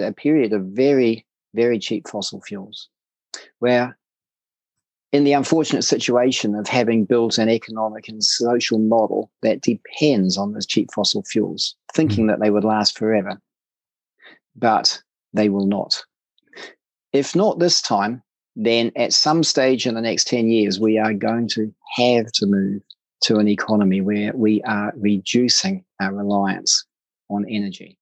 a period of very, very cheap fossil fuels, where in the unfortunate situation of having built an economic and social model that depends on those cheap fossil fuels, thinking mm. that they would last forever, but they will not. If not this time, then at some stage in the next 10 years, we are going to have to move to an economy where we are reducing our reliance on energy.